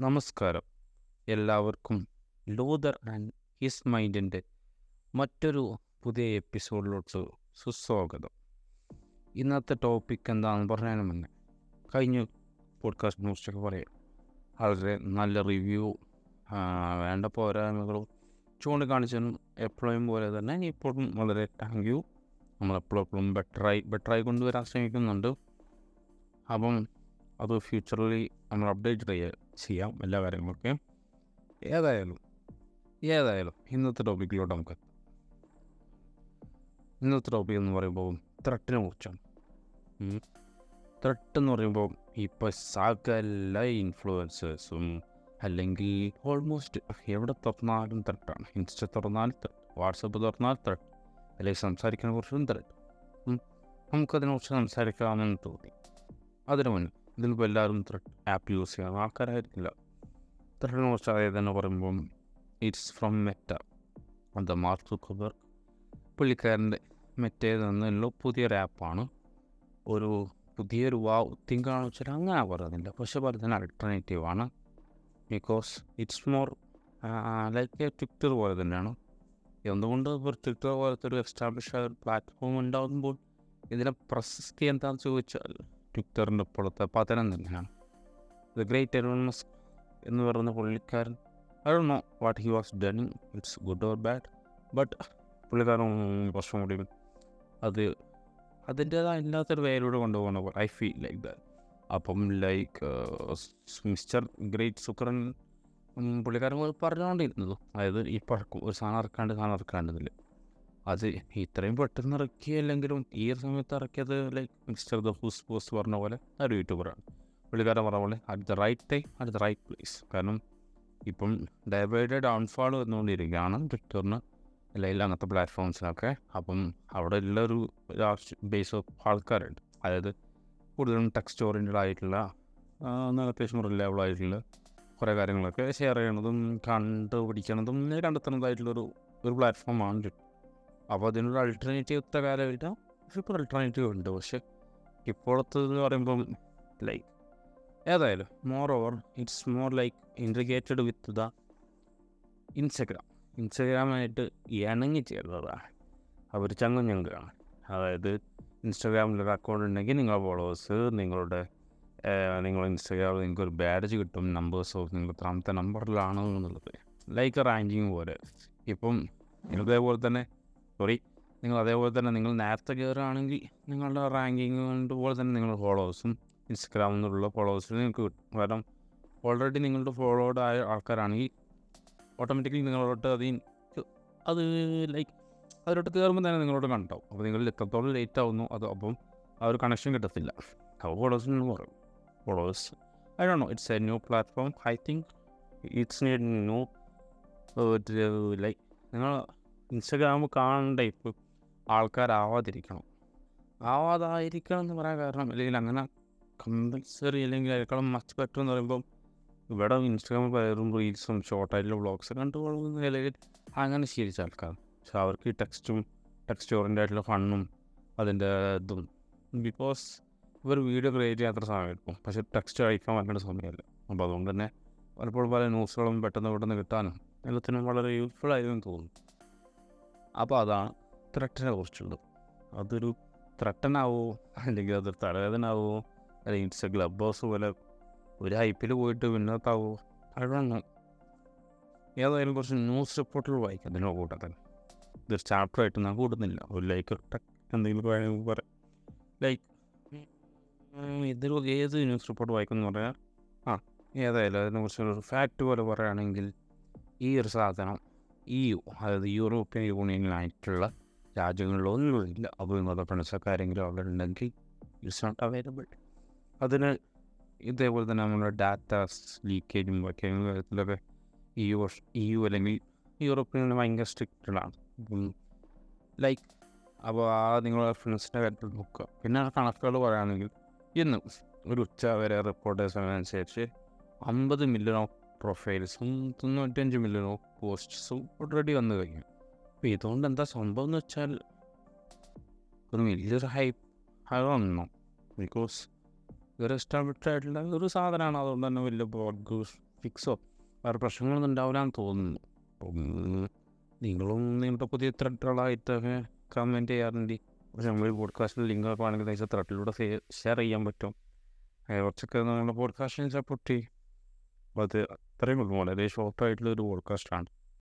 നമസ്കാരം. എല്ലാവർക്കും Luther and his മൈൻഡിന്റെ മറ്റൊരു പുതിയ എപ്പിസോഡിലോട്ട് സുസ്വാഗതം. ഇന്നത്തെ ടോപ്പിക് എന്താണെന്ന് പറഞ്ഞാലും മുന്നേ കഴിഞ്ഞ പോഡ്കാസ്റ്റ് ന്യൂസൊക്കെ പറയാം. വളരെ നല്ല റിവ്യൂ വേണ്ട പോരായ്മകളും ചൂണ്ടിക്കാണിച്ചതും എപ്പോഴും പോലെ തന്നെ ഇപ്പോഴും വളരെ താങ്ക് യു നമ്മളെപ്പോഴും ബെറ്ററായി ബെറ്ററായി കൊണ്ടുവരാൻ ശ്രമിക്കുന്നുണ്ട്. അപ്പം അത് ഫ്യൂച്ചറിൽ നമ്മൾ അപ്ഡേറ്റ് ചെയ്യുക ചെയ്യാം എല്ലാ കാര്യങ്ങളൊക്കെ. ഏതായാലും ഏതായാലും ഇന്നത്തെ ടോപ്പിക്കിലോട്ട് നമുക്ക്. ഇന്നത്തെ ടോപ്പിക് എന്ന് പറയുമ്പോൾ ത്രട്ടിനെ കുറിച്ചാണ്. ത്രട്ട് എന്ന് പറയുമ്പോൾ ഇപ്പോൾ സകല ഇൻഫ്ലുവൻസേഴ്സും അല്ലെങ്കിൽ ഓൾമോസ്റ്റ് എവിടെ തുറന്നാലും ത്രട്ടാണ് ഇൻസ്റ്റ തുറന്നാലും ത്രട്ട് വാട്സപ്പ് തുറന്നാൽ ത്രട്ട് അല്ലെങ്കിൽ സംസാരിക്കുന്ന കുറിച്ചും ത്രട്ട് നമുക്കതിനെക്കുറിച്ച് സംസാരിക്കാമെന്ന് തോന്നി. അതിനു മുന്നേ ഇതിലിപ്പോൾ എല്ലാവരും ത്രെഡ് ആപ്പ് യൂസ് ചെയ്യണം. ആൾക്കാരായിരിക്കില്ല. ത്രെഡിനെ കുറിച്ച് അതായത് തന്നെ പറയുമ്പം ഇറ്റ്സ് ഫ്രം മെറ്റ അത് മാർക്ക് സുക്കബർഗ് പുള്ളിക്കാരന്റെ മെറ്റയിൽ നിന്നുള്ള പുതിയൊരു ആപ്പാണ് ഒരു പുതിയൊരു വാ തിങ്കാണെന്ന് വെച്ചാൽ അങ്ങനെ പറയുന്നില്ല. പക്ഷെ പറയുന്നതിന് അൾട്ടർനേറ്റീവ് ആണ്. Because it's more like a Twitter പോലെ തന്നെയാണ്. എന്തുകൊണ്ട് ഒരു ട്വിറ്റർ പോലത്തെ ഒരു എസ്റ്റാബ്ലിഷ് പ്ലാറ്റ്ഫോം ഉണ്ടാകുമ്പോൾ ഇതിനെ പ്രശസ്തി എന്താണെന്ന് ചോദിച്ചാൽ ട്വിറ്ററിന്റെ ഇപ്പോഴത്തെ പതനം തന്നെയാണ് ദ ഗ്രേറ്റ് എലോൺ മസ്ക് എന്ന് പറയുന്ന പുള്ളിക്കാരൻ I Dr know what he was doing it's good or bad but പുള്ളിക്കാരൻ കുറച്ചും കൂടി അത് അതിന്റേതായ ഇല്ലാത്തൊരു വേലൂടെ കൊണ്ടുപോകുന്ന പോലെ ഐ ഫീൽ ലൈക്ക് ദാറ്റ് അപ്പം ലൈക്ക് മിസ്റ്റർ ഗ്രേറ്റ് സുക്രൻ പുള്ളിക്കാരൻ പറഞ്ഞുകൊണ്ടിരുന്നത് അതായത് ഈ പഴക്കം ഒരു സാധനം ഇറക്കാണ്ട് സാധനം ഇറക്കാണ്ടെന്നില്ല അത് ഇത്രയും പെട്ടെന്ന് ഇറക്കിയല്ലെങ്കിലും ഈ ഒരു സമയത്ത് ഇറക്കിയത് like mister the whose pose പറഞ്ഞ പോലെ ഒരു യൂട്യൂബറാണ് പുള്ളിക്കാരൻ പറഞ്ഞ പോലെ at the right time at the right place കാരണം ഇപ്പം ഡേ ഡൗൺഫാൾ വന്നുകൊണ്ടിരിക്കുകയാണ് ട്വിറ്ററിന് അല്ലെങ്കിൽ അങ്ങനത്തെ പ്ലാറ്റ്ഫോംസിനൊക്കെ അപ്പം അവിടെ ഉള്ളൊരു ലാർജ് ബേസ് ഓഫ് ആൾക്കാരുണ്ട്. അതായത് കൂടുതലും ടെക്സ്റ്റ് ഓറിയന്റഡ് ആയിട്ടുള്ള നല്ല അത്യാവശ്യം റിലയബിൾ ആയിട്ടുള്ള കുറേ കാര്യങ്ങളൊക്കെ ഷെയർ ചെയ്യണതും കണ്ടുപിടിക്കണതും കണ്ടെത്തുന്നതായിട്ടുള്ളൊരു ഒരു പ്ലാറ്റ്ഫോമാണ് ട്വിറ്റർ അപ്പോൾ അതിനൊരു അൾട്ടർനേറ്റീവ് ഇത്ര കാലമില്ല ഇപ്പോൾ അൾട്ടർനേറ്റീവ് ഉണ്ട്. പക്ഷെ ഇപ്പോഴത്തെ എന്ന് പറയുമ്പം ലൈക്ക് ഏതായാലും moreover it's more like integrated with the Instagram ഇൻസ്റ്റഗ്രാമായിട്ട് ഇണങ്ങി ചേർന്നതാണ് അവർ ചങ്ങും ഞങ്ങളാണ് അതായത് ഇൻസ്റ്റഗ്രാമിലൊരു അക്കൗണ്ട് ഉണ്ടെങ്കിൽ നിങ്ങളുടെ ഫോളോവേഴ്സ് നിങ്ങളുടെ നിങ്ങൾ ഇൻസ്റ്റാഗ്രാമിൽ നിങ്ങൾക്ക് ഒരു ബാഡ്ജ് കിട്ടും നമ്പേഴ്സ് ഓഫ് നിങ്ങൾ എത്രാമത്തെ നമ്പറിലാണോ എന്നുള്ളത്. ലൈക്ക് റാങ്കിങ് പോലെ. ഇപ്പം ഇതേപോലെ തന്നെ സോറി. നിങ്ങൾ അതേപോലെ തന്നെ നിങ്ങൾ നേരത്തെ കയറുകയാണെങ്കിൽ നിങ്ങളുടെ റാങ്കിങ് പോലെ തന്നെ നിങ്ങളുടെ ഫോളോവേഴ്സും ഇൻസ്റ്റഗ്രാമിൽ നിന്നുള്ള ഫോളോവേഴ്സും നിങ്ങൾക്ക് കിട്ടും. കാരണം ഓൾറെഡി നിങ്ങളുടെ ഫോളോഡ് ആയ ആൾക്കാരാണെങ്കിൽ ഓട്ടോമാറ്റിക്കലി നിങ്ങളോട്ട് അത് അത് ലൈക്ക് അതിലോട്ട് കയറുമ്പോൾ തന്നെ നിങ്ങളോട് കണ്ടാവും. അപ്പോൾ നിങ്ങൾ എത്രത്തോളം ലേറ്റ് ആവുന്നു അത് അപ്പം ആ ഒരു കണക്ഷൻ കിട്ടത്തില്ല. അപ്പോൾ ഫോളോവേഴ്സിന് പറയും followers I Dr know it's a new platform I think it's new like നിങ്ങൾ ഇൻസ്റ്റഗ്രാം കാണേണ്ട ഇപ്പോൾ ആൾക്കാരാവാതിരിക്കണം. ആവാതായിരിക്കണം എന്ന് പറയാൻ കാരണം അല്ലെങ്കിൽ അങ്ങനെ കമ്പൽസറി അല്ലെങ്കിൽ അതിനേക്കാളും മച്ച് ബെറ്റർ എന്ന് പറയുമ്പം ഇവിടെ ഇൻസ്റ്റാഗ്രാമിൽ പലരും റീൽസും ഷോർട്ട് ഷോർട്ടായിട്ടുള്ള വ്ളോഗ്സ് കണ്ടുപോകുന്ന നിലയിൽ അങ്ങനെ ശീലിച്ച ആൾക്കാർ പക്ഷെ അവർക്ക് ഈ ടെക്സ്റ്റും ടെക്സ്റ്റ് ഓറിയന്റ് ആയിട്ടുള്ള ഫണ്ണും അതിന്റെ ഇതും ബിക്കോസ് ഇവർ വീഡിയോ ക്രിയേറ്റ് ചെയ്യാൻ അത്ര പക്ഷെ പക്ഷേ ടെക്സ്റ്റ് അയക്കാൻ പറ്റുന്ന സമയമല്ല. അപ്പോൾ അതുകൊണ്ട് തന്നെ പലപ്പോഴും പല ന്യൂസുകളും പെട്ടെന്ന് പെട്ടെന്ന് കിട്ടാനും എല്ലാത്തിനും വളരെ യൂസ്ഫുൾ ആയിരുന്നു തോന്നുന്നു. അപ്പോൾ അതാണ് ത്രട്ടനെ കുറിച്ചുള്ളത്. അതൊരു ത്രട്ടനാവോ അല്ലെങ്കിൽ അതൊരു തലവേദനാവോ അല്ലെങ്കിൽ ഇറ്റ്സ് എ ക്ലബ് ഹൗസ് പോലെ ഒരു ഹൈപ്പിൽ പോയിട്ട് പിന്നത്താവോ അതാണ് ഏതായാലും കുറച്ച് ന്യൂസ് റിപ്പോർട്ടുകൾ വായിക്കാം. അതിനോ കൂട്ടത്തിൽ. ഇതൊരു ചാപ്റ്ററായിട്ട് ഞാൻ കൂടുന്നില്ല. ഒരു ലൈക്ക് എന്തെങ്കിലും വേണമെങ്കിൽ പറയാം. ലൈക്ക് ഇതൊരു ഏത് ന്യൂസ് റിപ്പോർട്ട് വായിക്കുമെന്ന് പറഞ്ഞാൽ ആ ഏതായാലും അതിനെക്കുറിച്ച് ഒരു ഫാക്റ്റ് പോലെ പറയുകയാണെങ്കിൽ ഈ ഒരു സാധനം ഇ യു അതായത് യൂറോപ്യൻ യൂണിയനിലായിട്ടുള്ള രാജ്യങ്ങളിലൊന്നുമില്ല ഫ്രണ്ട്സൊക്കെ ആരെങ്കിലും അവിടെ ഉണ്ടെങ്കിൽ ഇറ്റ്സ് നോട്ട് അവൈലബിൾ അതിന് ഇതേപോലെ തന്നെ നമ്മുടെ ഡാറ്റാസ് ലീക്കേജും ഒക്കെ കാര്യത്തിലൊക്കെ ഇ യു ഇ യു അല്ലെങ്കിൽ യൂറോപ്യൻ ഭയങ്കര സ്ട്രിക്റ്റഡാണ് ലൈക്ക് അപ്പോൾ ആ നിങ്ങളുടെ ഫ്രണ്ട്സിന്റെ കാര്യത്തിൽ നോക്കുക. പിന്നെ ആ കണക്കുകൾ പറയുകയാണെങ്കിൽ ഇന്ന് ഒരു ഉച്ച വരെ റിപ്പോർട്ടേഴ്സ് അനുസരിച്ച് അമ്പത് മില്യൺ ഓഫ് പ്രൊഫൈൽസും തൊണ്ണൂറ്റഞ്ച് മില്യൺ പോസ്റ്റ്സും ഓൾറെഡി വന്നു കഴിഞ്ഞു. അപ്പോൾ ഇതുകൊണ്ട് എന്താ സംഭവം എന്ന് വെച്ചാൽ ഒരു വലിയൊരു ഹൈപ്പ് അത് വന്നു. ബിക്കോസ് ഇതൊരു എസ്റ്റാബ്ലിഷ് ആയിട്ടുള്ള ഒരു സാധനമാണ്. അതുകൊണ്ട് തന്നെ വലിയ ബ്രോഡ് ഫിക്സോ വേറെ പ്രശ്നങ്ങളൊന്നും ഉണ്ടാവില്ല എന്ന് തോന്നുന്നു. അപ്പം നിങ്ങളും നിങ്ങളുടെ പുതിയ ത്രെഡുകളായിട്ടൊക്കെ കമന്റ് ചെയ്യാറുണ്ട്. പക്ഷെ നമ്മൾ പോഡ്കാസ്റ്റിൽ ലിങ്ക് ഒക്കെ ആണെങ്കിൽ നിങ്ങൾക്ക് ത്രെഡിലൂടെ ഷെയർ ചെയ്യാൻ പറ്റും. കുറച്ചൊക്കെ നിങ്ങളുടെ പോഡ്കാസ്റ്റിനെ സപ്പോർട്ട് ചെയ്യും. അപ്പോൾ അത് അത്രയും ഉള്ളൂ വളരെ ഷോർട്ടായിട്ടുള്ള ഒരു പോഡ്കാസ്റ്റാണ്